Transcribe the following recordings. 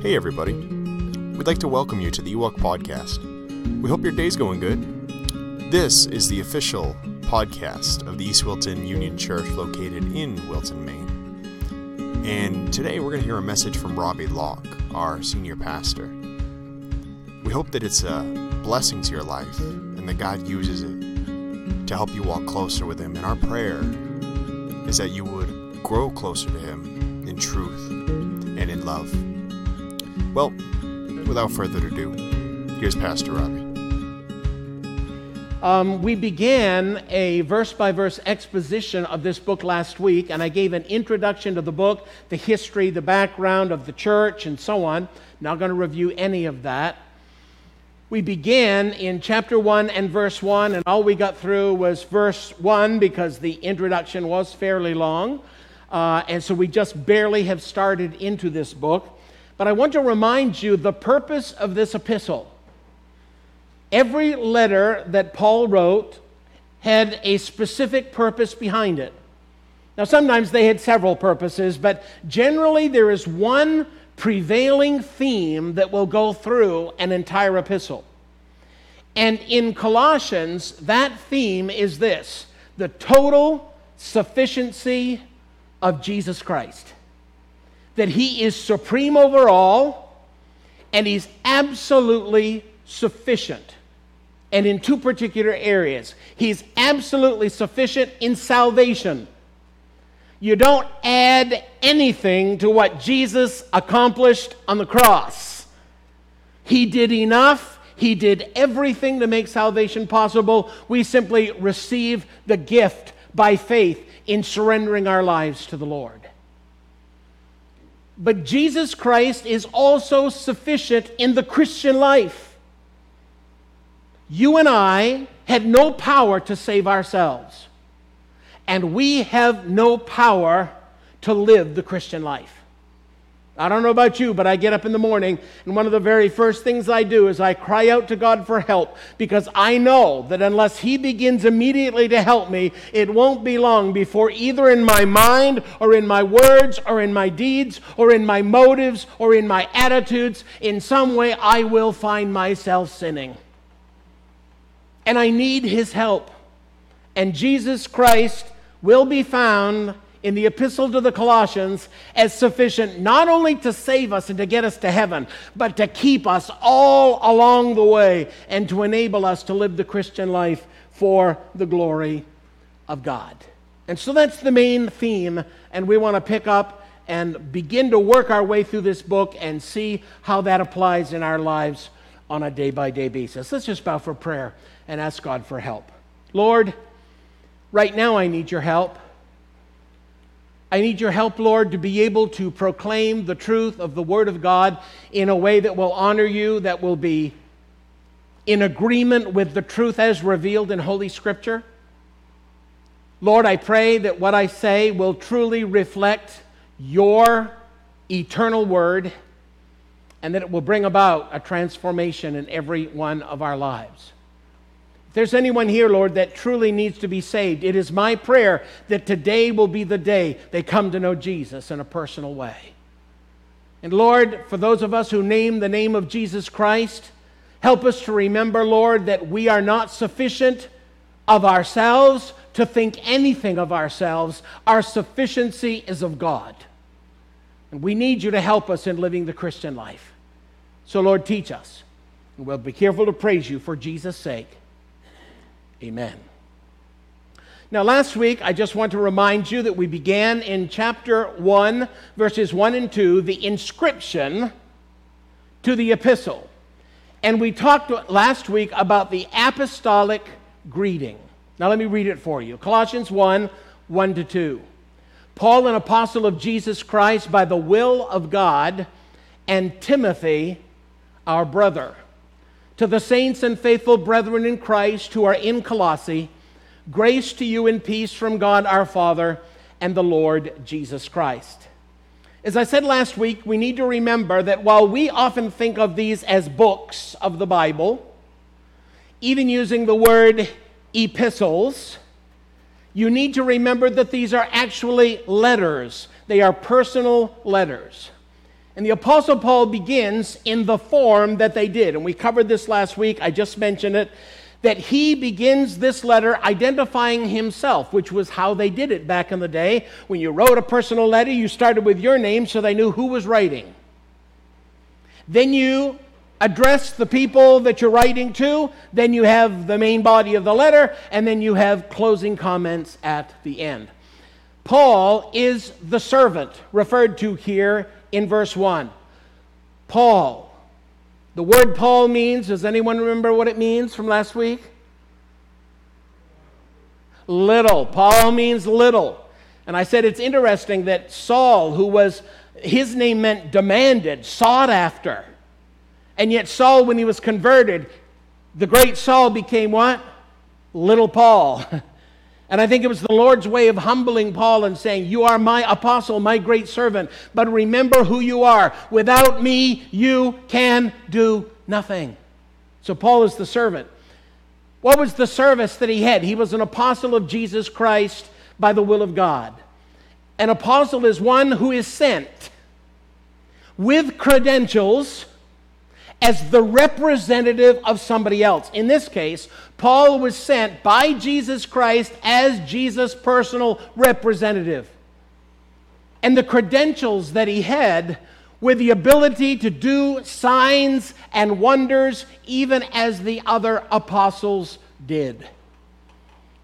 Hey, everybody. We'd like to welcome you to the Ewok Podcast. We hope your day's going good. This is the official podcast of the East Wilton Union Church located in Wilton, Maine. And today we're going to hear a message from Robbie Locke, our senior pastor. We hope that it's a blessing to your life and that God uses it to help you walk closer with Him. And our prayer is that you would grow closer to Him in truth and in love. Well, without further ado, here's Pastor Robbie. Um, we began a verse by verse exposition of this book last week, and I gave an introduction to the book, the history, the background of the church, and so on. Not going to review any of that. We began in chapter 1 and verse 1, and all we got through was verse 1 because the introduction was fairly long. Uh, and so we just barely have started into this book. But I want to remind you the purpose of this epistle. Every letter that Paul wrote had a specific purpose behind it. Now, sometimes they had several purposes, but generally there is one prevailing theme that will go through an entire epistle. And in Colossians, that theme is this the total sufficiency of Jesus Christ that he is supreme over all and he's absolutely sufficient. And in two particular areas, he's absolutely sufficient in salvation. You don't add anything to what Jesus accomplished on the cross. He did enough. He did everything to make salvation possible. We simply receive the gift by faith in surrendering our lives to the Lord. But Jesus Christ is also sufficient in the Christian life. You and I had no power to save ourselves, and we have no power to live the Christian life. I don't know about you, but I get up in the morning, and one of the very first things I do is I cry out to God for help because I know that unless He begins immediately to help me, it won't be long before either in my mind or in my words or in my deeds or in my motives or in my attitudes, in some way I will find myself sinning. And I need His help. And Jesus Christ will be found in the epistle to the Colossians as sufficient not only to save us and to get us to heaven, but to keep us all along the way and to enable us to live the Christian life for the glory of God. And so that's the main theme, and we want to pick up and begin to work our way through this book and see how that applies in our lives on a day by day basis. Let's just bow for prayer and ask God for help. Lord, right now I need your help. I need your help, Lord, to be able to proclaim the truth of the Word of God in a way that will honor you, that will be in agreement with the truth as revealed in Holy Scripture. Lord, I pray that what I say will truly reflect your eternal Word and that it will bring about a transformation in every one of our lives. There's anyone here, Lord, that truly needs to be saved, it is my prayer that today will be the day they come to know Jesus in a personal way. And Lord, for those of us who name the name of Jesus Christ, help us to remember, Lord, that we are not sufficient of ourselves to think anything of ourselves. Our sufficiency is of God. And we need you to help us in living the Christian life. So, Lord, teach us. And we'll be careful to praise you for Jesus' sake. Amen. Now, last week, I just want to remind you that we began in chapter 1, verses 1 and 2, the inscription to the epistle. And we talked last week about the apostolic greeting. Now, let me read it for you Colossians 1 1 to 2. Paul, an apostle of Jesus Christ by the will of God, and Timothy, our brother to the saints and faithful brethren in Christ who are in Colossae, grace to you and peace from God our Father and the Lord Jesus Christ. As I said last week, we need to remember that while we often think of these as books of the Bible, even using the word epistles, you need to remember that these are actually letters. They are personal letters. And the Apostle Paul begins in the form that they did. And we covered this last week. I just mentioned it. That he begins this letter identifying himself, which was how they did it back in the day. When you wrote a personal letter, you started with your name so they knew who was writing. Then you address the people that you're writing to. Then you have the main body of the letter, and then you have closing comments at the end. Paul is the servant referred to here in verse 1. Paul. The word Paul means, does anyone remember what it means from last week? Little. Paul means little. And I said it's interesting that Saul, who was, his name meant demanded, sought after. And yet, Saul, when he was converted, the great Saul became what? Little Paul. And I think it was the Lord's way of humbling Paul and saying, You are my apostle, my great servant, but remember who you are. Without me, you can do nothing. So Paul is the servant. What was the service that he had? He was an apostle of Jesus Christ by the will of God. An apostle is one who is sent with credentials as the representative of somebody else. In this case, Paul was sent by Jesus Christ as Jesus' personal representative. And the credentials that he had were the ability to do signs and wonders, even as the other apostles did.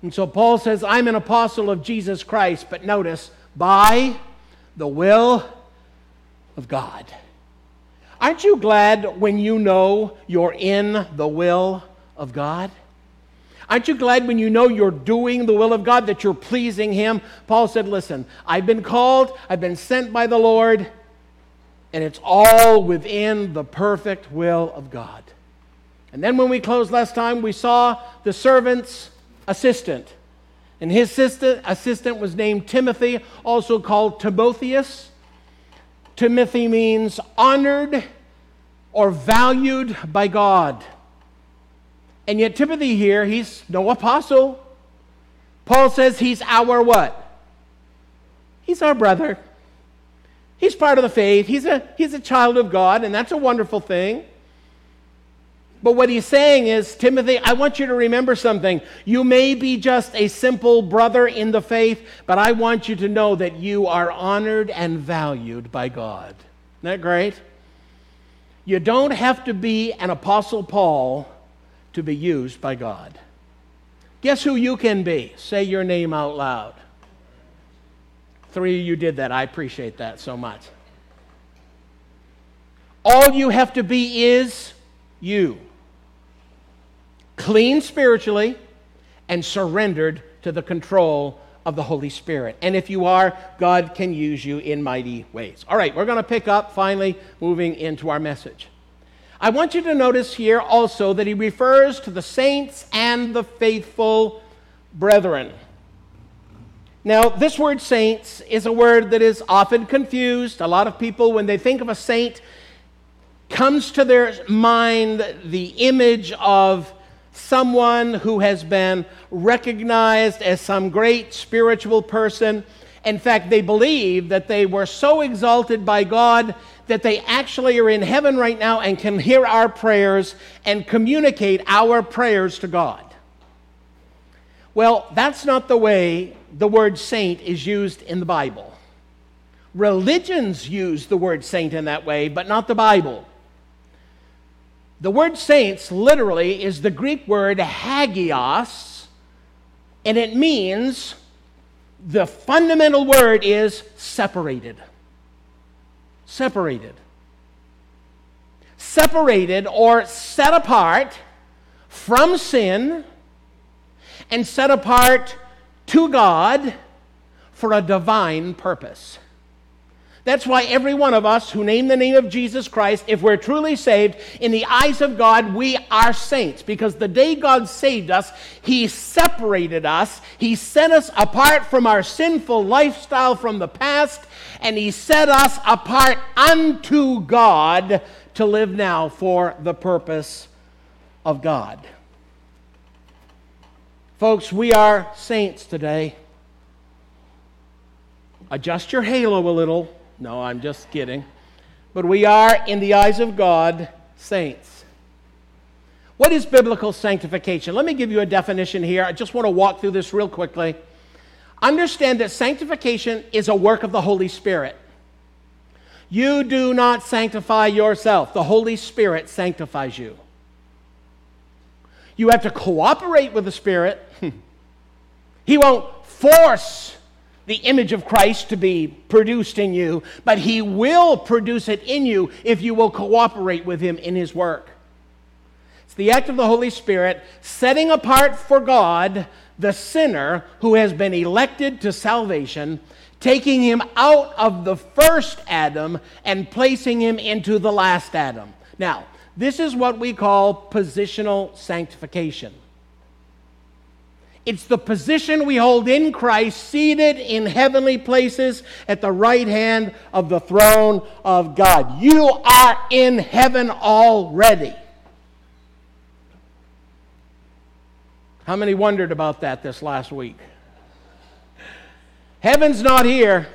And so Paul says, I'm an apostle of Jesus Christ, but notice, by the will of God. Aren't you glad when you know you're in the will of God? Aren't you glad when you know you're doing the will of God, that you're pleasing Him? Paul said, Listen, I've been called, I've been sent by the Lord, and it's all within the perfect will of God. And then when we closed last time, we saw the servant's assistant. And his assistant, was named Timothy, also called Timotheus. Timothy means honored or valued by God. And yet, Timothy here, he's no apostle. Paul says he's our what? He's our brother. He's part of the faith. He's a, he's a child of God, and that's a wonderful thing. But what he's saying is, Timothy, I want you to remember something. You may be just a simple brother in the faith, but I want you to know that you are honored and valued by God. Isn't that great? You don't have to be an Apostle Paul to be used by God. Guess who you can be? Say your name out loud. Three of you did that. I appreciate that so much. All you have to be is you clean spiritually, and surrendered to the control of the Holy Spirit. And if you are, God can use you in mighty ways. All right, we're going to pick up finally moving into our message. I want you to notice here also that he refers to the saints and the faithful brethren. Now, this word saints is a word that is often confused. A lot of people, when they think of a saint, comes to their mind the image of someone who has been recognized as some great spiritual person. In fact, they believe that they were so exalted by God that they actually are in heaven right now and can hear our prayers and communicate our prayers to God. Well, that's not the way the word saint is used in the Bible. Religions use the word saint in that way, but not the Bible. The word saints literally is the Greek word hagios, and it means the fundamental word is separated. Separated. Separated or set apart from sin and set apart to God for a divine purpose. That's why every one of us who name the name of Jesus Christ, if we're truly saved, in the eyes of God, we are saints. Because the day God saved us, He separated us. He set us apart from our sinful lifestyle from the past, and He set us apart unto God to live now for the purpose of God. Folks, we are saints today. Adjust your halo a little. No, I'm just kidding. but we are, in the eyes of God, saints. What is biblical sanctification? Let me give you a definition here. I just want to walk through this real quickly. Understand that sanctification is a work of the Holy Spirit. You do not sanctify yourself, the Holy Spirit sanctifies you. You have to cooperate with the Spirit. he won't force the image of Christ to be produced in you, but He will produce it in you if you will cooperate with Him in His work. It's the act of the Holy Spirit setting apart for God the sinner who has been elected to salvation, taking him out of the first Adam and placing him into the last Adam. Now, this is what we call positional sanctification. It's the position we hold in Christ, seated in heavenly places at the right hand of the throne of God. You are in heaven already. How many wondered about that this last week? Heaven's not here,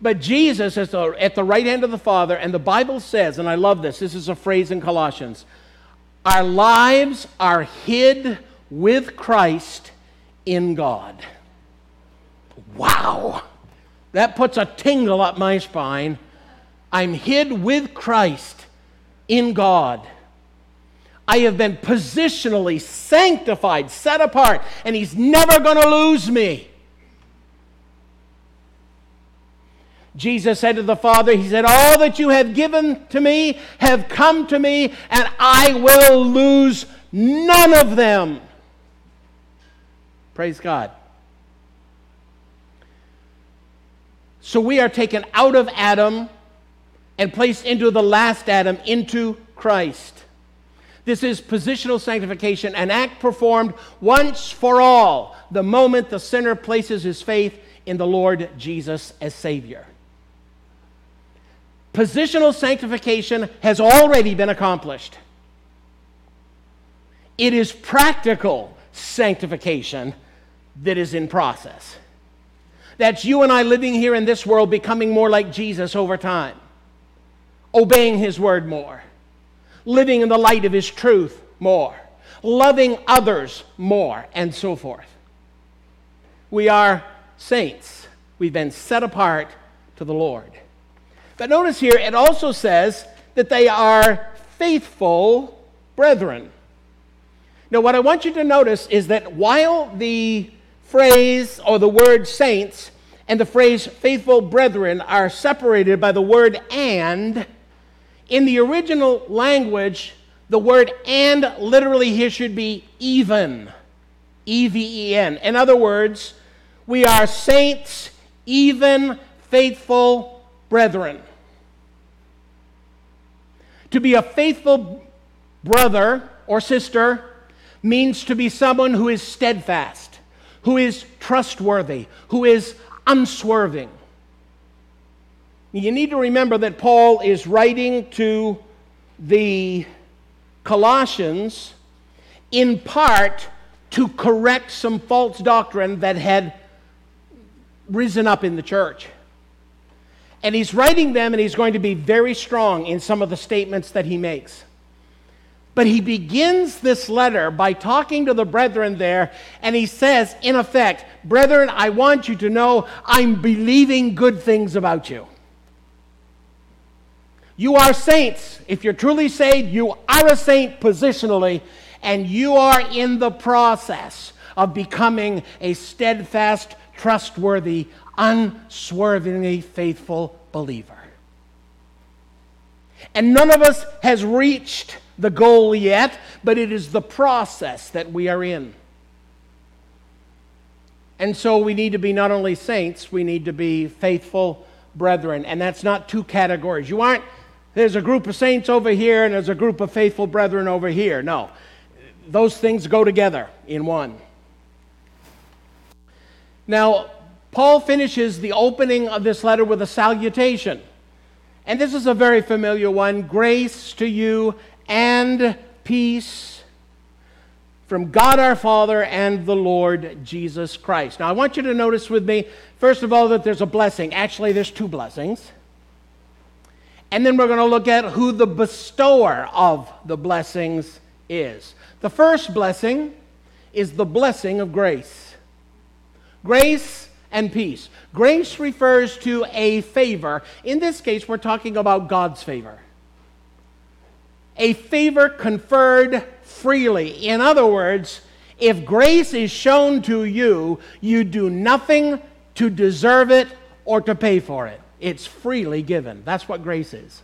but Jesus is at the right hand of the Father, and the Bible says, and I love this, this is a phrase in Colossians our lives are hid with Christ in God. Wow! That puts a tingle up my spine. I'm hid with Christ in God. I have been positionally sanctified, set apart, and He's never going to lose me. Jesus said to the Father, He said, All that you have given to me have come to me, and I will lose none of them. Praise God. So we are taken out of Adam and placed into the last Adam, into Christ. This is positional sanctification, an act performed once for all the moment the sinner places his faith in the Lord Jesus as Savior. Positional sanctification has already been accomplished. It is practical sanctification that is in process. That's you and I living here in this world becoming more like Jesus over time, obeying His word more living in the light of His truth more, loving others more, and so forth. We are saints. We've been set apart to the Lord. But notice here, it also says that they are faithful brethren. Now, what I want you to notice is that while the phrase or the word saints and the phrase faithful brethren are separated by the word and, in the original language, the word and literally here should be even. E V E N. In other words, we are saints, even, faithful brethren. To be a faithful brother or sister means to be someone who is steadfast, who is trustworthy, who is unswerving. You need to remember that Paul is writing to the Colossians in part to correct some false doctrine that had risen up in the church. And he's writing them, and he's going to be very strong in some of the statements that he makes. But he begins this letter by talking to the brethren there, and he says, in effect, Brethren, I want you to know I'm believing good things about you. You are saints. If you're truly saved, you are a saint positionally, and you are in the process of becoming a steadfast, trustworthy, unswervingly faithful believer. And none of us has reached the goal yet, but it is the process that we are in. And so we need to be not only saints, we need to be faithful brethren. And that's not two categories. You aren't there's a group of saints over here and there's a group of faithful brethren over here. No, those things go together in one. Now, Paul finishes the opening of this letter with a salutation. And this is a very familiar one grace to you and peace from God our Father and the Lord Jesus Christ. Now, I want you to notice with me, first of all, that there's a blessing. Actually, there's two blessings. And then we're going to look at who the bestower of the blessings is. The first blessing is the blessing of grace. Grace and peace. Grace refers to a favor. In this case, we're talking about God's favor. A favor conferred freely. In other words, if grace is shown to you, you do nothing to deserve it or to pay for it. It's freely given. That's what grace is.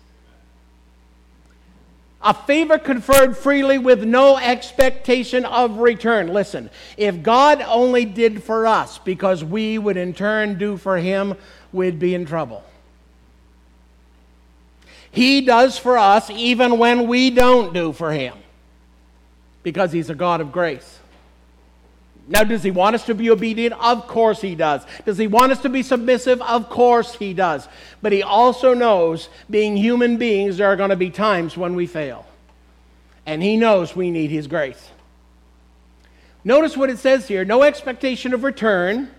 A favor conferred freely with no expectation of return. Listen, if God only did for us because we would in turn do for him, we'd be in trouble. He does for us even when we don't do for him because he's a God of grace. Now, does he want us to be obedient? Of course he does. Does he want us to be submissive? Of course he does. But he also knows, being human beings, there are going to be times when we fail. And he knows we need his grace. Notice what it says here no expectation of return,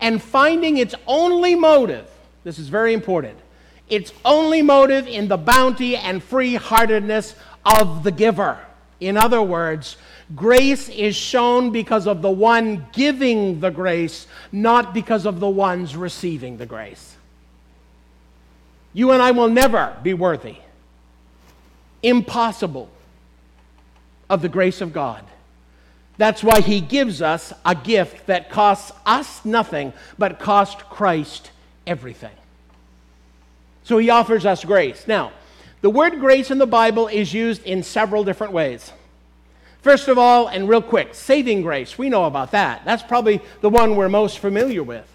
and finding its only motive. This is very important. Its only motive in the bounty and free heartedness of the giver. In other words, Grace is shown because of the one giving the grace, not because of the ones receiving the grace. You and I will never be worthy, impossible, of the grace of God. That's why He gives us a gift that costs us nothing, but cost Christ everything. So He offers us grace. Now, the word grace in the Bible is used in several different ways. First of all, and real quick, saving grace. We know about that. That's probably the one we're most familiar with.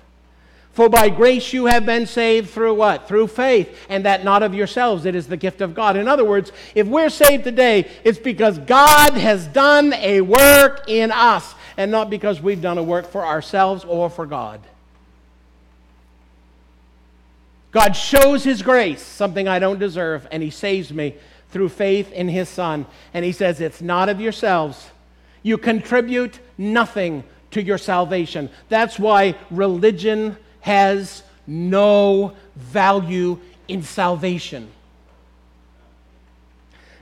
For by grace you have been saved through what? Through faith, and that not of yourselves. It is the gift of God. In other words, if we're saved today, it's because God has done a work in us, and not because we've done a work for ourselves or for God. God shows His grace, something I don't deserve, and He saves me through faith in his Son. And he says, It's not of yourselves. You contribute nothing to your salvation. That's why religion has no value in salvation.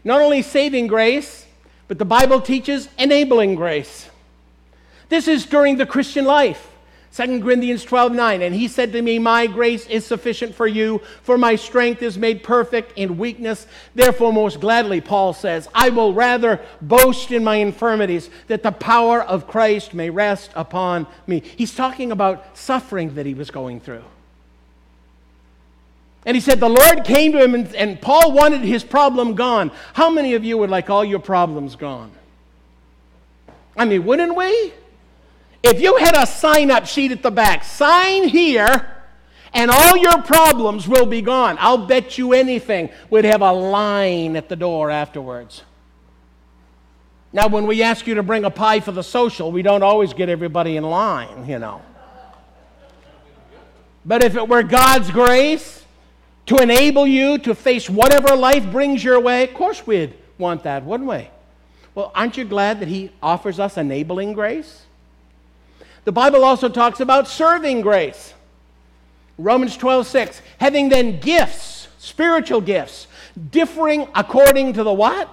Not only saving grace, but the Bible teaches enabling grace. This is during the Christian life. 2 Corinthians 12 9. And he said to me, My grace is sufficient for you, for my strength is made perfect in weakness. Therefore, most gladly, Paul says, I will rather boast in my infirmities, that the power of Christ may rest upon me. He's talking about suffering that he was going through. And he said, The Lord came to him, and, and Paul wanted his problem gone. How many of you would like all your problems gone? I mean, wouldn't we? If you had a sign up sheet at the back, sign here, and all your problems will be gone. I'll bet you anything we'd have a line at the door afterwards. Now, when we ask you to bring a pie for the social, we don't always get everybody in line, you know. But if it were God's grace to enable you to face whatever life brings your way, of course we'd want that, wouldn't we? Well, aren't you glad that He offers us enabling grace? The Bible also talks about serving grace. Romans 12, 6. Having then gifts, spiritual gifts, differing according to the what?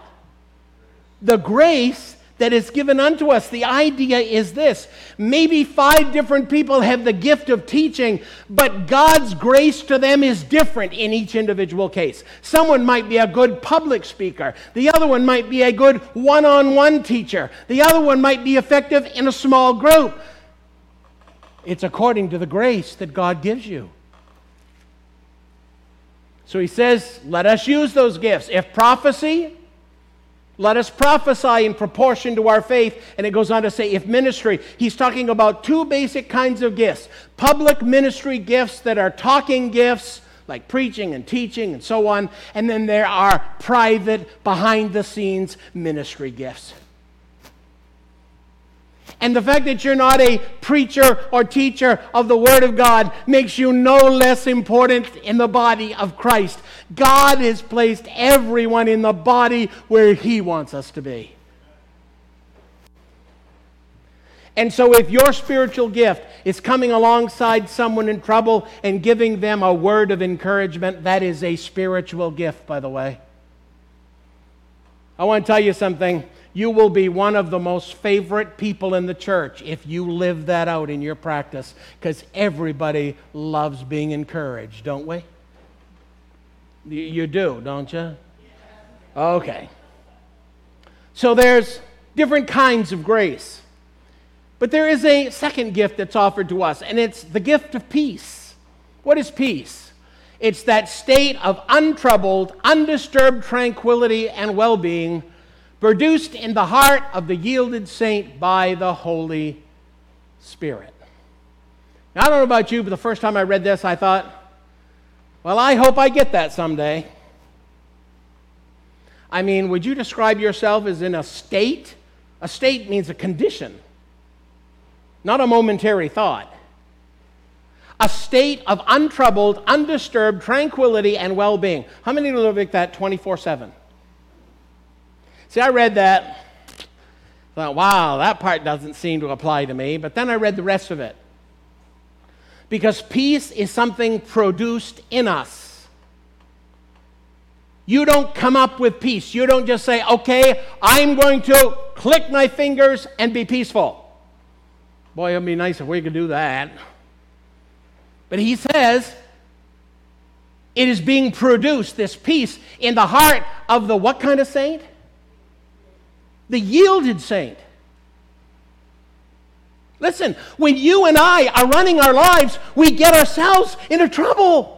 The grace that is given unto us. The idea is this maybe five different people have the gift of teaching, but God's grace to them is different in each individual case. Someone might be a good public speaker, the other one might be a good one on one teacher, the other one might be effective in a small group. It's according to the grace that God gives you. So he says, let us use those gifts. If prophecy, let us prophesy in proportion to our faith. And it goes on to say, if ministry, he's talking about two basic kinds of gifts public ministry gifts that are talking gifts, like preaching and teaching and so on. And then there are private, behind the scenes ministry gifts. And the fact that you're not a preacher or teacher of the Word of God makes you no less important in the body of Christ. God has placed everyone in the body where He wants us to be. And so, if your spiritual gift is coming alongside someone in trouble and giving them a word of encouragement, that is a spiritual gift, by the way. I want to tell you something. You will be one of the most favorite people in the church if you live that out in your practice, because everybody loves being encouraged, don't we? You do, don't you? Okay. So there's different kinds of grace. But there is a second gift that's offered to us, and it's the gift of peace. What is peace? It's that state of untroubled, undisturbed tranquility and well being produced in the heart of the yielded saint by the Holy Spirit. Now, I don't know about you, but the first time I read this, I thought, well, I hope I get that someday. I mean, would you describe yourself as in a state? A state means a condition, not a momentary thought. A state of untroubled, undisturbed tranquility and well being. How many live like that 24 7? See, I read that, thought, wow, that part doesn't seem to apply to me, but then I read the rest of it. Because peace is something produced in us. You don't come up with peace. You don't just say, okay, I'm going to click my fingers and be peaceful. Boy, it'd be nice if we could do that. But he says, it is being produced, this peace, in the heart of the what kind of saint? The yielded saint. Listen, when you and I are running our lives, we get ourselves into trouble.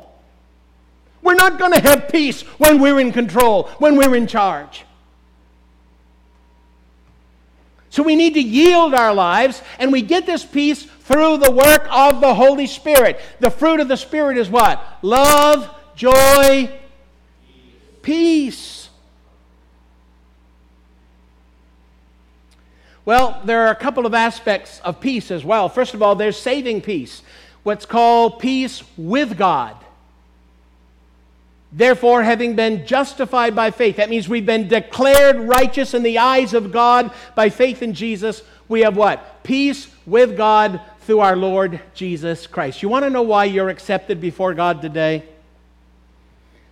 We're not going to have peace when we're in control, when we're in charge. So we need to yield our lives, and we get this peace through the work of the Holy Spirit. The fruit of the Spirit is what? Love, joy, peace. Well, there are a couple of aspects of peace as well. First of all, there's saving peace, what's called peace with God. Therefore, having been justified by faith, that means we've been declared righteous in the eyes of God by faith in Jesus. We have what? Peace with God through our Lord Jesus Christ. You want to know why you're accepted before God today?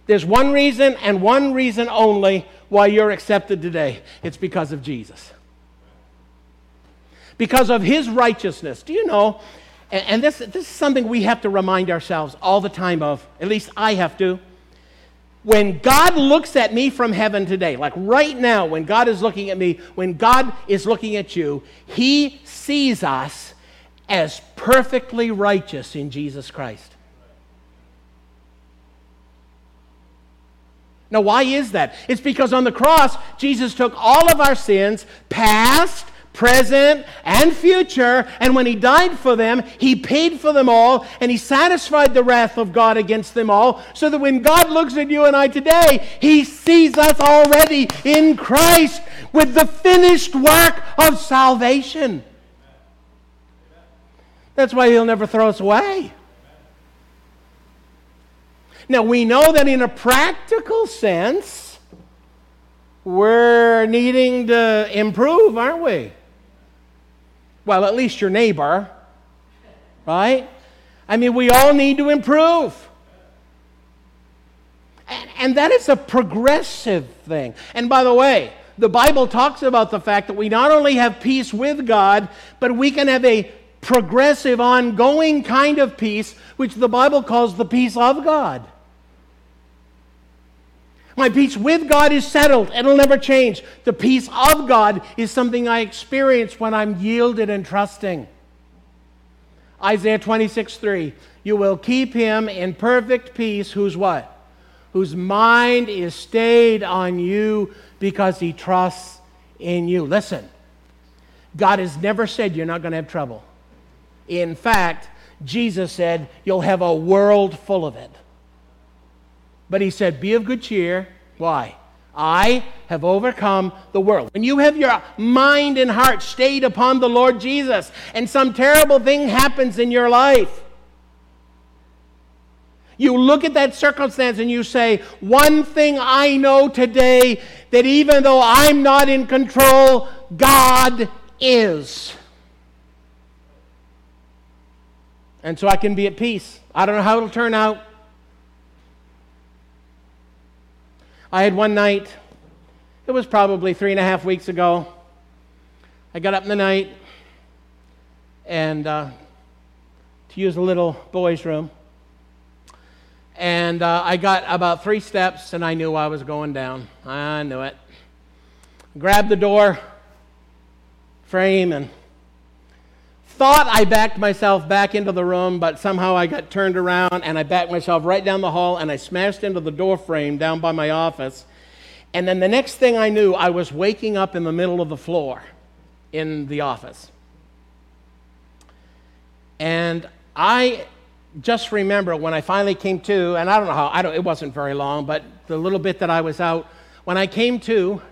There's one reason and one reason only why you're accepted today it's because of Jesus. Because of his righteousness. Do you know? And this, this is something we have to remind ourselves all the time of. At least I have to when God looks at me from heaven today, like right now, when God is looking at me, when God is looking at you, He sees us as perfectly righteous in Jesus Christ. Now, why is that? It's because on the cross, Jesus took all of our sins, past, present, and future. And when he died for them, he paid for them all, and he satisfied the wrath of God against them all, so that when God looks at you and I today, he sees us already in Christ with the finished work of salvation. That's why he'll never throw us away. Now, we know that in a practical sense, we're needing to improve, aren't we? Well, at least your neighbor, right? I mean, we all need to improve. And, and that is a progressive thing. And by the way, the Bible talks about the fact that we not only have peace with God, but we can have a progressive, ongoing kind of peace, which the Bible calls the peace of God. My peace with God is settled, it'll never change. The peace of God is something I experience when I'm yielded and trusting. Isaiah 26, 3. You will keep him in perfect peace, whose what? Whose mind is stayed on you because he trusts in you. Listen, God has never said you're not going to have trouble. In fact, Jesus said you'll have a world full of it. But he said, Be of good cheer. Why? I have overcome the world. When you have your mind and heart stayed upon the Lord Jesus and some terrible thing happens in your life, you look at that circumstance and you say, One thing I know today that even though I'm not in control, God is. And so I can be at peace. I don't know how it'll turn out. I had one night, it was probably three and a half weeks ago. I got up in the night and uh, to use a little boy's room. And uh, I got about three steps and I knew I was going down. I knew it. Grabbed the door frame and thought I backed myself back into the room, but somehow I got turned around and I backed myself right down the hall and I smashed into the door frame down by my office. And then the next thing I knew, I was waking up in the middle of the floor in the office. And I just remember when I finally came to, and I don't know how, I don't, it wasn't very long, but the little bit that I was out, when I came to,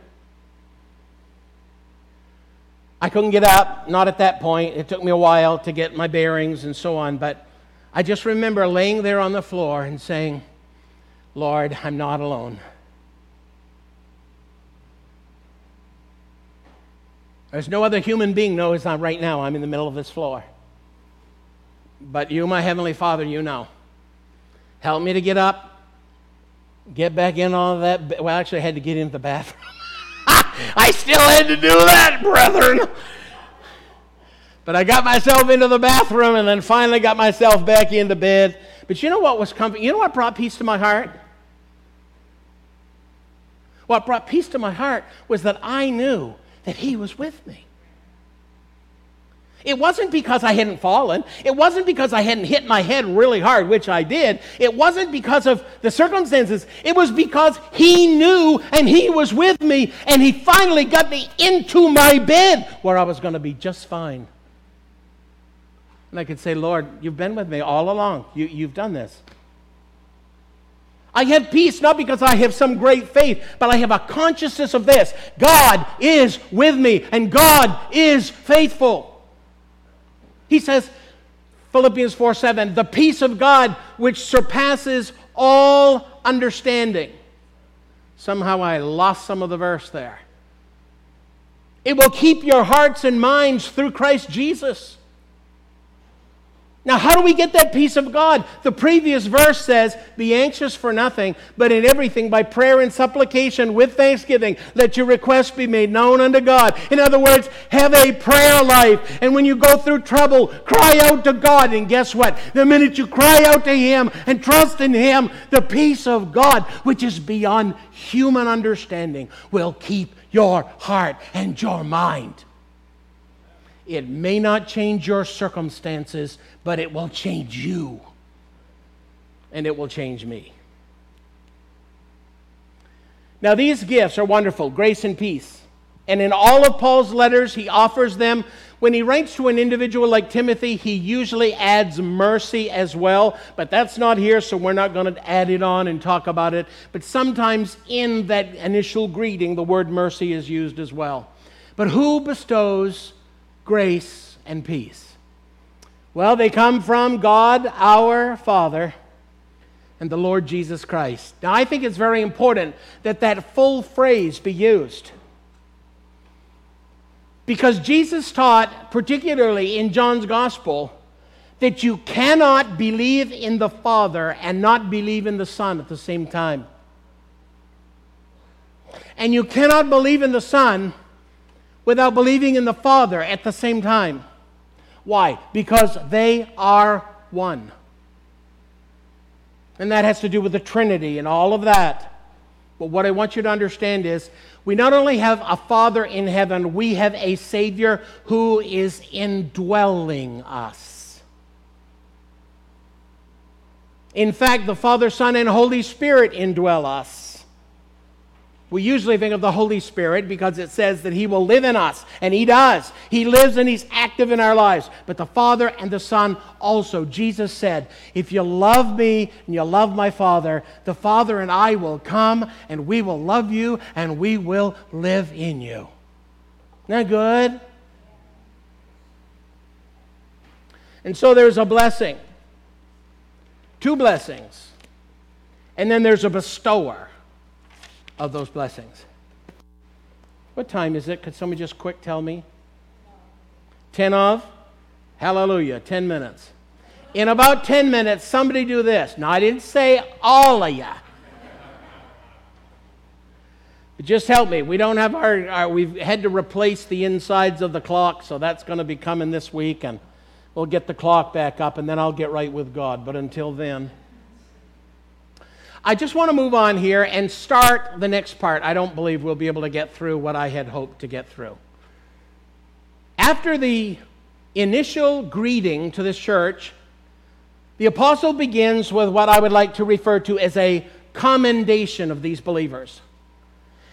I couldn't get up, not at that point. It took me a while to get my bearings and so on, but I just remember laying there on the floor and saying, Lord, I'm not alone. There's no other human being knows I'm right now. I'm in the middle of this floor. But you, my Heavenly Father, you know. Help me to get up, get back in all that. Well, actually, I had to get into the bathroom. I still had to do that, brethren. But I got myself into the bathroom and then finally got myself back into bed. But you know what was comfort? You know what brought peace to my heart? What brought peace to my heart was that I knew that He was with me. It wasn't because I hadn't fallen. It wasn't because I hadn't hit my head really hard, which I did. It wasn't because of the circumstances. It was because He knew and He was with me and He finally got me into my bed where I was going to be just fine. And I could say, Lord, you've been with me all along. You, you've done this. I have peace not because I have some great faith, but I have a consciousness of this God is with me and God is faithful. He says, Philippians 4 7, the peace of God which surpasses all understanding. Somehow I lost some of the verse there. It will keep your hearts and minds through Christ Jesus. Now, how do we get that peace of God? The previous verse says, Be anxious for nothing, but in everything by prayer and supplication with thanksgiving, let your requests be made known unto God. In other words, have a prayer life. And when you go through trouble, cry out to God. And guess what? The minute you cry out to Him and trust in Him, the peace of God, which is beyond human understanding, will keep your heart and your mind. It may not change your circumstances, but it will change you. And it will change me. Now, these gifts are wonderful grace and peace. And in all of Paul's letters, he offers them. When he writes to an individual like Timothy, he usually adds mercy as well, but that's not here, so we're not going to add it on and talk about it. But sometimes in that initial greeting, the word mercy is used as well. But who bestows grace and peace? Well, they come from God our Father and the Lord Jesus Christ. Now, I think it's very important that that full phrase be used. Because Jesus taught, particularly in John's Gospel, that you cannot believe in the Father and not believe in the Son at the same time. And you cannot believe in the Son without believing in the Father at the same time. Why? Because they are one. And that has to do with the Trinity and all of that. But what I want you to understand is we not only have a Father in heaven, we have a Savior who is indwelling us. In fact, the Father, Son, and Holy Spirit indwell us. We usually think of the Holy Spirit because it says that He will live in us, and He does. He lives and He's active in our lives. But the Father and the Son also. Jesus said, If you love me and you love my Father, the Father and I will come, and we will love you, and we will live in you. Isn't that good? And so there's a blessing, two blessings, and then there's a bestower of those blessings. What time is it? Could somebody just quick tell me? 10 of? Hallelujah, 10 minutes. in about 10 minutes, somebody do this. Now, I didn't say all of you. But just help me. We don't have our, our, we've had to replace the insides of the clock, so that's going to be coming this week, and we'll get the clock back up, and then I'll get right with God. But until then, I just want to move on here and start the next part. I don't believe we'll be able to get through what I had hoped to get through. After the initial greeting to this church, the apostle begins with what I would like to refer to as a commendation of these believers.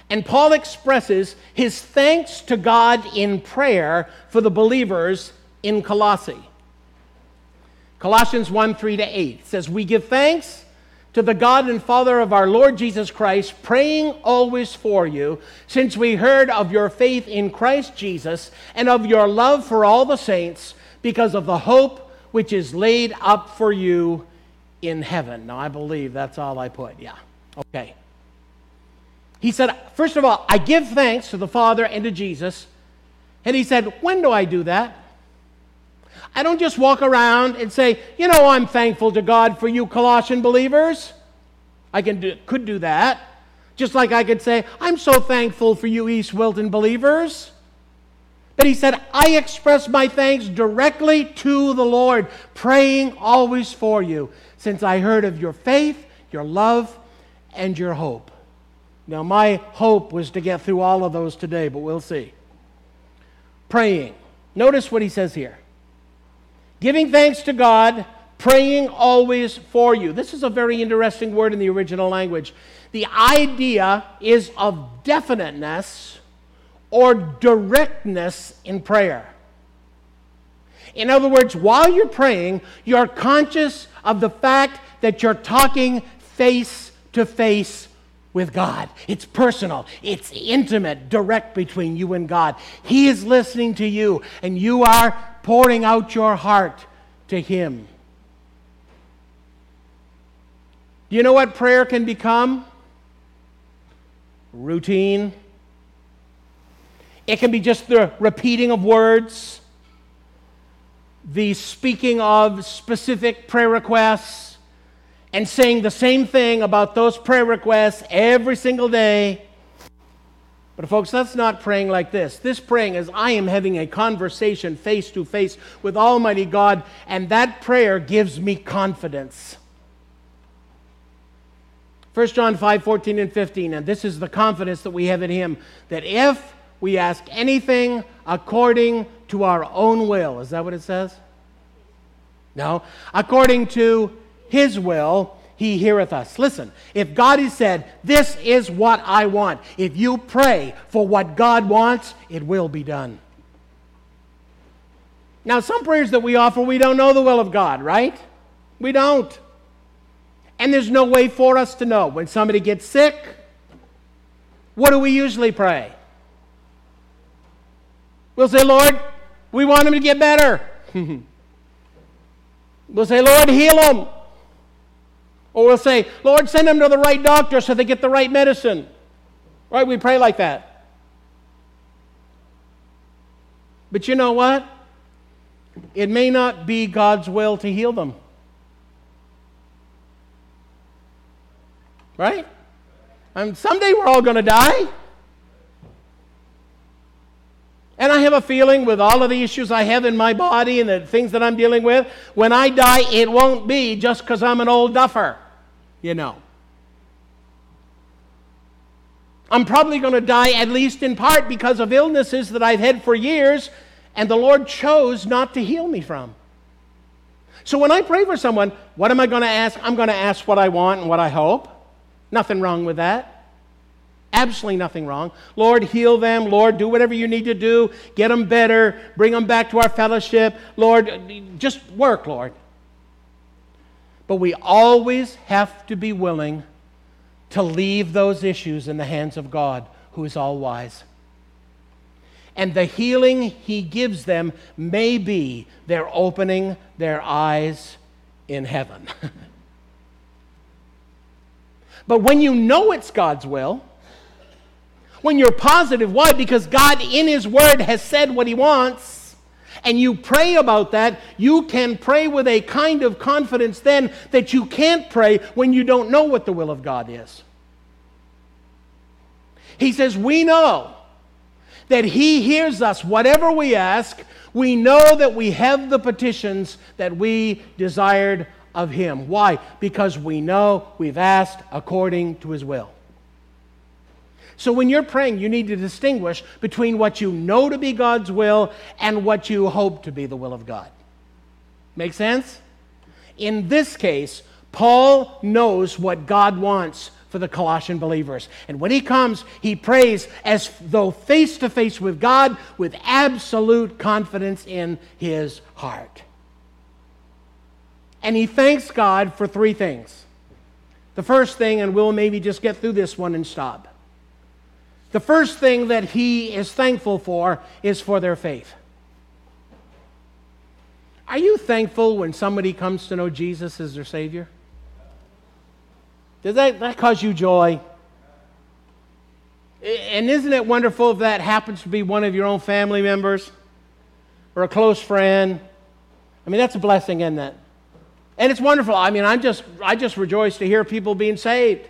And Paul expresses his thanks to God in prayer for the believers in Colossae. Colossians 1 3 to 8 says, We give thanks to the God and Father of our Lord Jesus Christ, praying always for you, since we heard of your faith in Christ Jesus and of your love for all the saints, because of the hope which is laid up for you in heaven. Now, I believe that's all I put. Yeah. Okay. He said, first of all, I give thanks to the Father and to Jesus. And he said, when do I do that? I don't just walk around and say, you know, I'm thankful to God for you Colossian believers. I can do, could do that. Just like I could say, I'm so thankful for you East Wilton believers. But he said, I express my thanks directly to the Lord, praying always for you, since I heard of your faith, your love, and your hope. Now, my hope was to get through all of those today, but we'll see. Praying. Notice what he says here giving thanks to God, praying always for you. This is a very interesting word in the original language. The idea is of definiteness or directness in prayer. In other words, while you're praying, you're conscious of the fact that you're talking face to face with God. It's personal, it's intimate, direct between you and God. He is listening to you, and you are pouring out your heart to Him. Do you know what prayer can become? Routine. It can be just the repeating of words, the speaking of specific prayer requests, and saying the same thing about those prayer requests every single day. But, folks, that's not praying like this. This praying is I am having a conversation face to face with Almighty God, and that prayer gives me confidence. 1 John 5 14 and 15, and this is the confidence that we have in Him that if we ask anything according to our own will, is that what it says? No. According to His will, he heareth us. Listen, if God has said, This is what I want, if you pray for what God wants, it will be done. Now, some prayers that we offer, we don't know the will of God, right? We don't. And there's no way for us to know. When somebody gets sick, what do we usually pray? We'll say, Lord, we want him to get better. we'll say, Lord, heal him. Or we'll say, Lord, send them to the right doctor so they get the right medicine. Right? We pray like that. But you know what? It may not be God's will to heal them. Right? And someday we're all going to die. And I have a feeling with all of the issues I have in my body and the things that I'm dealing with, when I die, it won't be just because I'm an old duffer you know. I'm probably going to die, at least in part, because of illnesses that I've had for years, and the Lord chose not to heal me from. So when I pray for someone, what am I going to ask? I'm going to ask what I want and what I hope. Nothing wrong with that. Absolutely nothing wrong. Lord, heal them. Lord, do whatever you need to do. Get them better. Bring them back to our fellowship. Lord, just work, Lord. But we always have to be willing to leave those issues in the hands of God, who is all wise. And the healing He gives them may be their opening their eyes in heaven. but when you know it's God's will, when you're positive, why? Because God in His Word has said what He wants, and you pray about that, you can pray with a kind of confidence then that you can't pray when you don't know what the will of God is. He says, We know that He hears us, whatever we ask. We know that we have the petitions that we desired of Him. Why? Because we know we've asked according to His will. So when you're praying, you need to distinguish between what you know to be God's will and what you hope to be the will of God. Make sense? In this case, Paul knows what God wants for the Colossian believers. And when he comes, he prays as though face to face with God with absolute confidence in his heart. And he thanks God for three things. The first thing, and we'll maybe just get through this one and stop. The first thing that he is thankful for is for their faith. Are you thankful when somebody comes to know Jesus as their Savior? Does that, that cause you joy? And isn't it wonderful if that happens to be one of your own family members or a close friend? I mean, that's a blessing, isn't it? And it's wonderful. I mean, I'm just, I just rejoice to hear people being saved.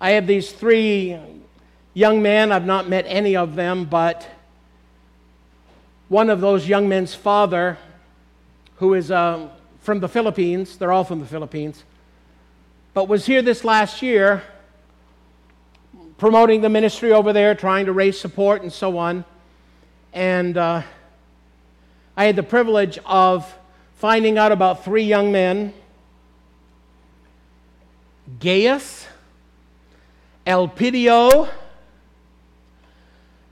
I have these three young man. I've not met any of them, but one of those young men's father, who is uh, from the Philippines, they're all from the Philippines, but was here this last year promoting the ministry over there, trying to raise support and so on. And uh, I had the privilege of finding out about three young men Gaius, Elpidio,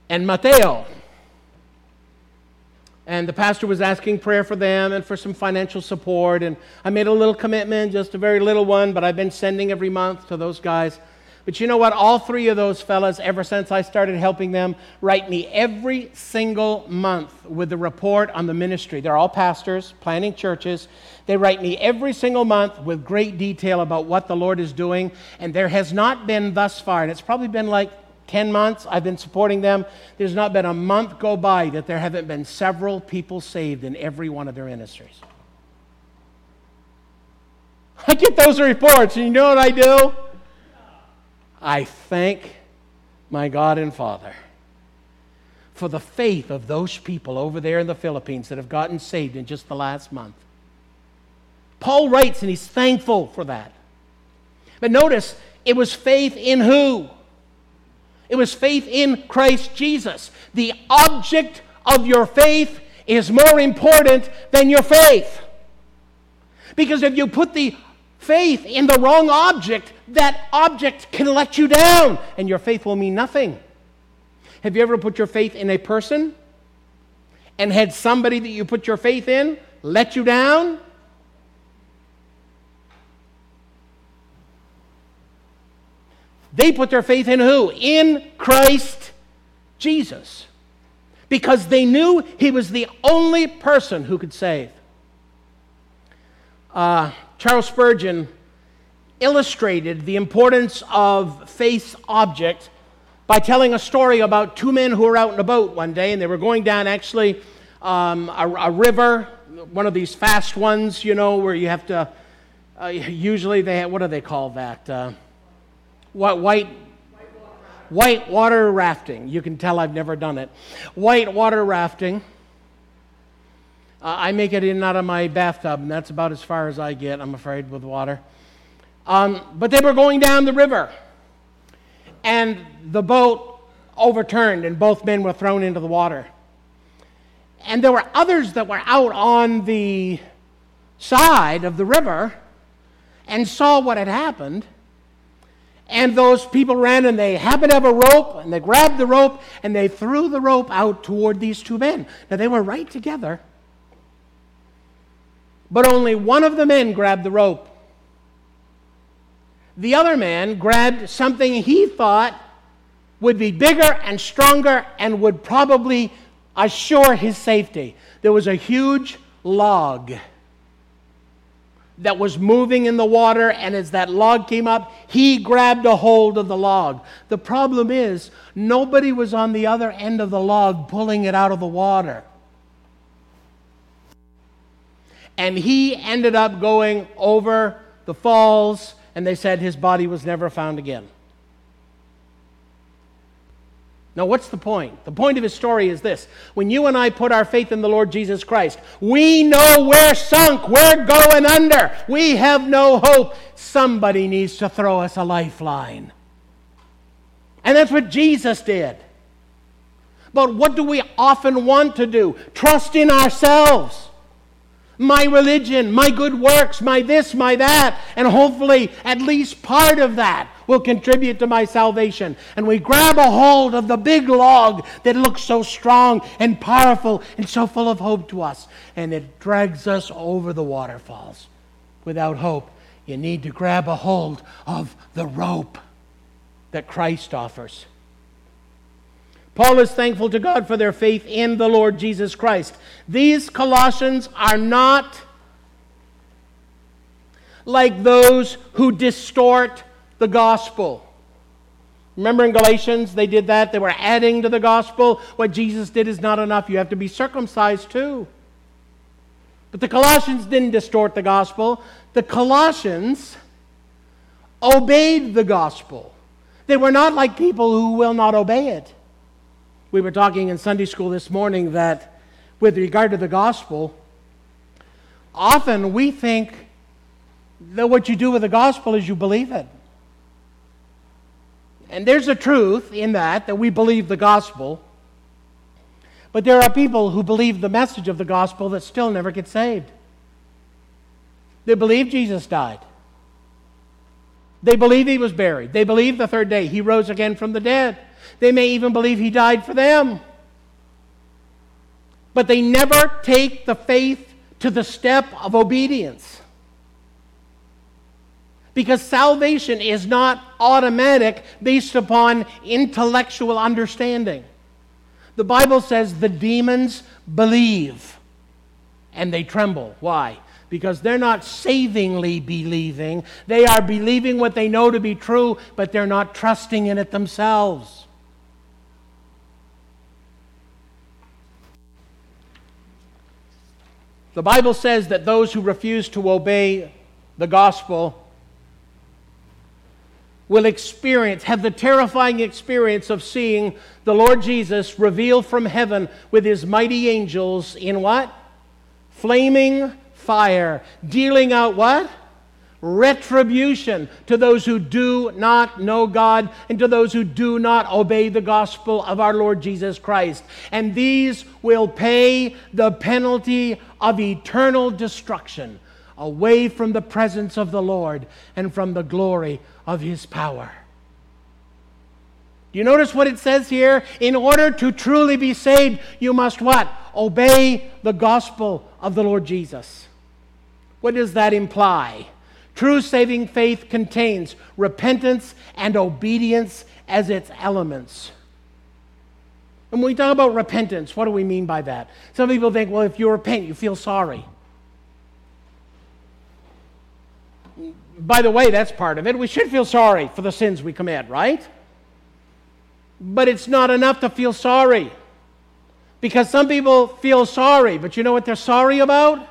and Mateo. And the pastor was asking prayer for them and for some financial support. And I made a little commitment, just a very little one, but I've been sending every month to those guys. But you know what? All three of those fellas, ever since I started helping them, write me every single month with a report on the ministry. They're all pastors, planning churches. They write me every single month with great detail about what the Lord is doing. And there has not been thus far, and it's probably been like 10 months I've been supporting them. There's not been a month go by that there haven't been several people saved in every one of their ministries. I get those reports, and you know what I do? I thank my God and Father for the faith of those people over there in the Philippines that have gotten saved in just the last month. Paul writes, and he's thankful for that. But notice, it was faith in who? It was faith in Christ Jesus. The object of your faith is more important than your faith. Because if you put the faith in the wrong object, that object can let you down and your faith will mean nothing. Have you ever put your faith in a person and had somebody that you put your faith in let you down? They put their faith in who? In Christ Jesus. Because they knew he was the only person who could save. Uh, Charles Spurgeon illustrated the importance of faith's object by telling a story about two men who were out in a boat one day and they were going down actually um, a, a, river, one of these fast ones, you know, where you have to, uh, usually they, what do they call that? Uh, white white water rafting. You can tell I've never done it. White water rafting. Uh, I make it in and out of my bathtub, and that's about as far as I get, I'm afraid, with water. Um, but they were going down the river, and the boat overturned, and both men were thrown into the water. And there were others that were out on the side of the river and saw what had happened and those people ran and they happened to have a rope and they grabbed the rope and they threw the rope out toward these two men. Now they were right together, but only one of the men grabbed the rope. The other man grabbed something he thought would be bigger and stronger and would probably assure his safety. There was a huge log that was moving in the water, and as that log came up, he grabbed a hold of the log. The problem is, nobody was on the other end of the log pulling it out of the water. And he ended up going over the falls, and they said his body was never found again. Now, what's the point? The point of his story is this when you and I put our faith in the Lord Jesus Christ, we know we're sunk, we're going under, we have no hope. Somebody needs to throw us a lifeline. And that's what Jesus did. But what do we often want to do? Trust in ourselves. My religion, my good works, my this, my that, and hopefully at least part of that will contribute to my salvation. And we grab a hold of the big log that looks so strong and powerful and so full of hope to us, and it drags us over the waterfalls. Without hope, you need to grab a hold of the rope that Christ offers. Paul is thankful to God for their faith in the Lord Jesus Christ. These Colossians are not like those who distort the gospel. Remember in Galatians, they did that. They were adding to the gospel. What Jesus did is not enough. You have to be circumcised too. But the Colossians didn't distort the gospel. The Colossians obeyed the gospel. They were not like people who will not obey it. We were talking in Sunday school this morning that with regard to the gospel, often we think that what you do with the gospel is you believe it. And there's a truth in that, that we believe the gospel. But there are people who believe the message of the gospel that still never get saved. They believe Jesus died. They believe he was buried. They believe the third day he rose again from the dead. They may even believe he died for them. But they never take the faith to the step of obedience because salvation is not automatic based upon intellectual understanding. The Bible says the demons believe and they tremble. Why? Because they're not savingly believing. They are believing what they know to be true, but they're not trusting in it themselves. The Bible says that those who refuse to obey the gospel will experience, have the terrifying experience of seeing the Lord Jesus revealed from heaven with his mighty angels in what? Flaming fire, dealing out what? Retribution to those who do not know God and to those who do not obey the gospel of our Lord Jesus Christ. And these will pay the penalty of eternal destruction away from the presence of the Lord and from the glory of his power. Do you notice what it says here? In order to truly be saved, you must what? Obey the gospel of the Lord Jesus. What does that imply? True saving faith contains repentance and obedience as its elements. And when we talk about repentance, what do we mean by that? Some people think, well, if you repent, you feel sorry. By the way, that's part of it. We should feel sorry for the sins we commit, right? But it's not enough to feel sorry. Because some people feel sorry, but you know what they're sorry about?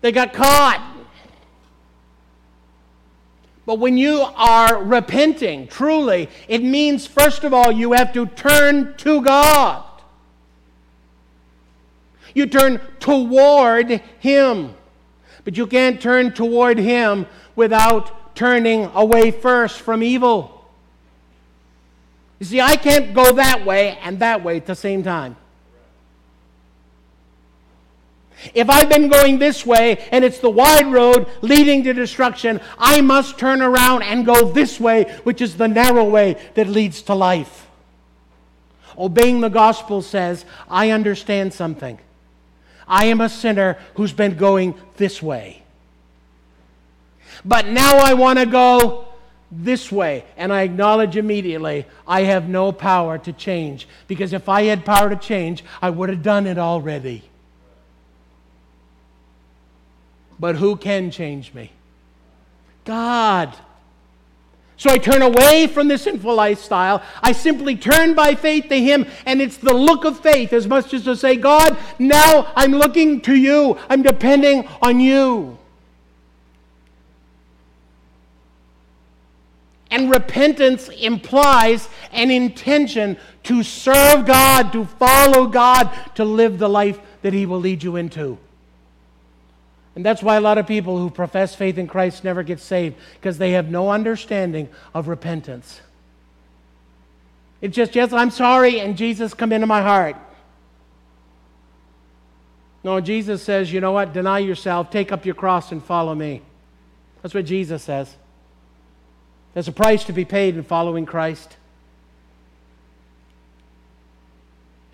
They got caught. But when you are repenting, truly, it means, first of all, you have to turn to God. You turn toward Him. But you can't turn toward Him without turning away first from evil. You see, I can't go that way and that way at the same time. If I've been going this way and it's the wide road leading to destruction, I must turn around and go this way, which is the narrow way that leads to life. Obeying the gospel says, I understand something. I am a sinner who's been going this way. But now I want to go this way. And I acknowledge immediately I have no power to change. Because if I had power to change, I would have done it already. But who can change me? God. So I turn away from the sinful lifestyle. I simply turn by faith to Him, and it's the look of faith as much as to say, God, now I'm looking to you. I'm depending on you. And repentance implies an intention to serve God, to follow God, to live the life that He will lead you into. And that's why a lot of people who profess faith in Christ never get saved, because they have no understanding of repentance. It's just, yes, I'm sorry, and Jesus, come into my heart. No, Jesus says, you know what? Deny yourself, take up your cross, and follow me. That's what Jesus says. There's a price to be paid in following Christ.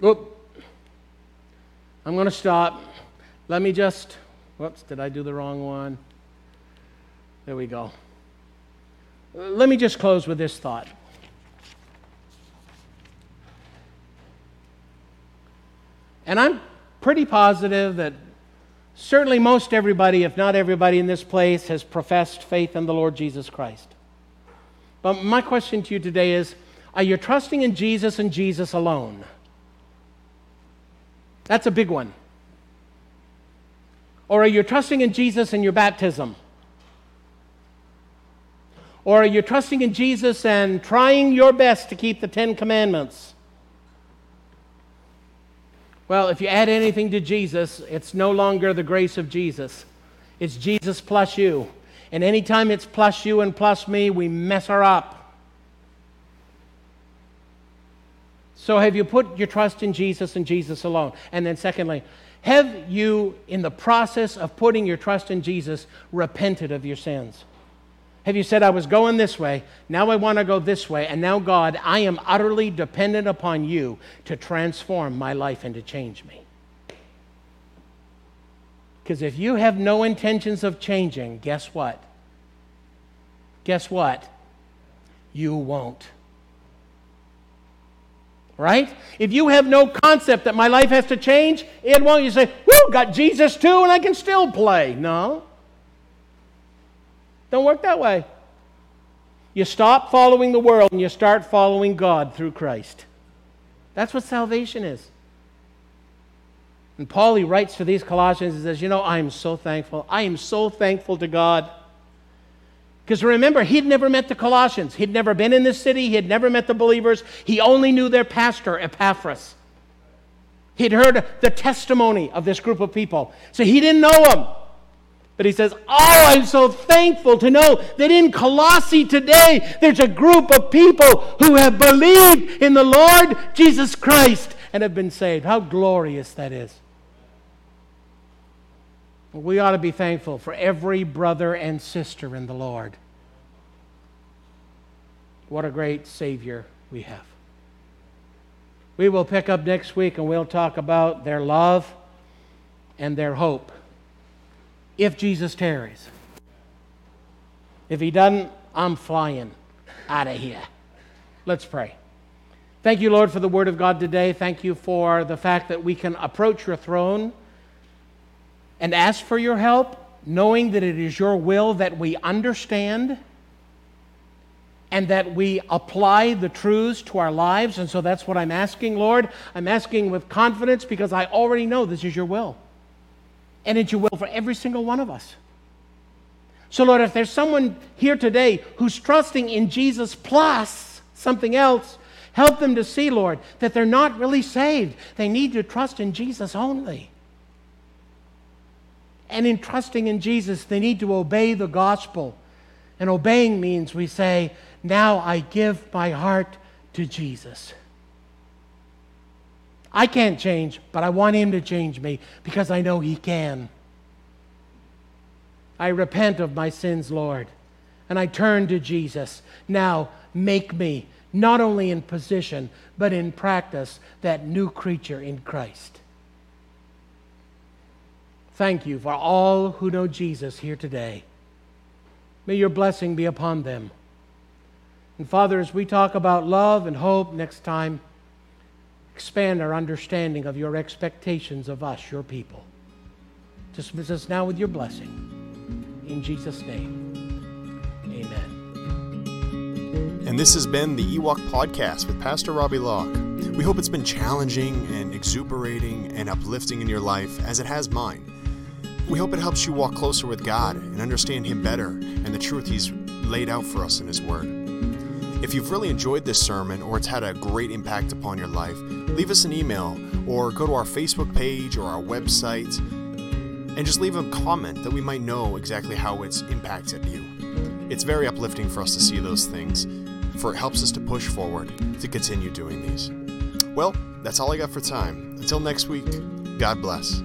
Oop. I'm going to stop. Let me just Whoops, did I do the wrong one? There we go. Let me just close with this thought. And I'm pretty positive that certainly most everybody, if not everybody in this place, has professed faith in the Lord Jesus Christ. But my question to you today is are you trusting in Jesus and Jesus alone? That's a big one. Or are you trusting in Jesus and your baptism? Or are you trusting in Jesus and trying your best to keep the Ten Commandments? Well, if you add anything to Jesus, it's no longer the grace of Jesus. It's Jesus plus you. And anytime it's plus you and plus me, we mess her up. So, have you put your trust in Jesus and Jesus alone? And then, secondly, have you, in the process of putting your trust in Jesus, repented of your sins? Have you said, I was going this way, now I want to go this way, and now, God, I am utterly dependent upon you to transform my life and to change me? Because if you have no intentions of changing, guess what? Guess what? You won't right? If you have no concept that my life has to change, it won't. You say, whoo, got Jesus too, and I can still play. No. Don't work that way. You stop following the world and you start following God through Christ. That's what salvation is. And Paul, he writes to these Colossians and says, You know, I am so thankful. I am so thankful to God because remember, he'd never met the Colossians. He'd never been in this city. He had never met the believers. He only knew their pastor, Epaphras. He'd heard the testimony of this group of people. So he didn't know them. But he says, Oh, I'm so thankful to know that in Colossae today, there's a group of people who have believed in the Lord Jesus Christ and have been saved. How glorious that is. We ought to be thankful for every brother and sister in the Lord. What a great Savior we have. We will pick up next week and we'll talk about their love and their hope. If Jesus tarries. If he doesn't, I'm flying out of here. Let's pray. Thank you, Lord, for the word of God today. Thank you for the fact that we can approach your throne and ask for your help, knowing that it is your will that we understand and that we apply the truths to our lives. And so that's what I'm asking, Lord. I'm asking with confidence because I already know this is your will. And it's your will for every single one of us. So, Lord, if there's someone here today who's trusting in Jesus plus something else, help them to see, Lord, that they're not really saved. They need to trust in Jesus only. And in trusting in Jesus, they need to obey the gospel. And obeying means we say, Now I give my heart to Jesus. I can't change, but I want Him to change me because I know He can. I repent of my sins, Lord, and I turn to Jesus. Now make me, not only in position, but in practice, that new creature in Christ. Thank you for all who know Jesus here today. May your blessing be upon them. And Father, as we talk about love and hope next time, expand our understanding of your expectations of us, your people. Dismiss us now with your blessing. In Jesus' name, amen. And this has been the Ewok Podcast with Pastor Robbie Locke. We hope it's been challenging and exuberating and uplifting in your life as it has mine. We hope it helps you walk closer with God and understand Him better and the truth He's laid out for us in His Word. If you've really enjoyed this sermon or it's had a great impact upon your life, leave us an email or go to our Facebook page or our website and just leave a comment that we might know exactly how it's impacted you. It's very uplifting for us to see those things, for it helps us to push forward to continue doing these. Well, that's all I got for time. Until next week, God bless.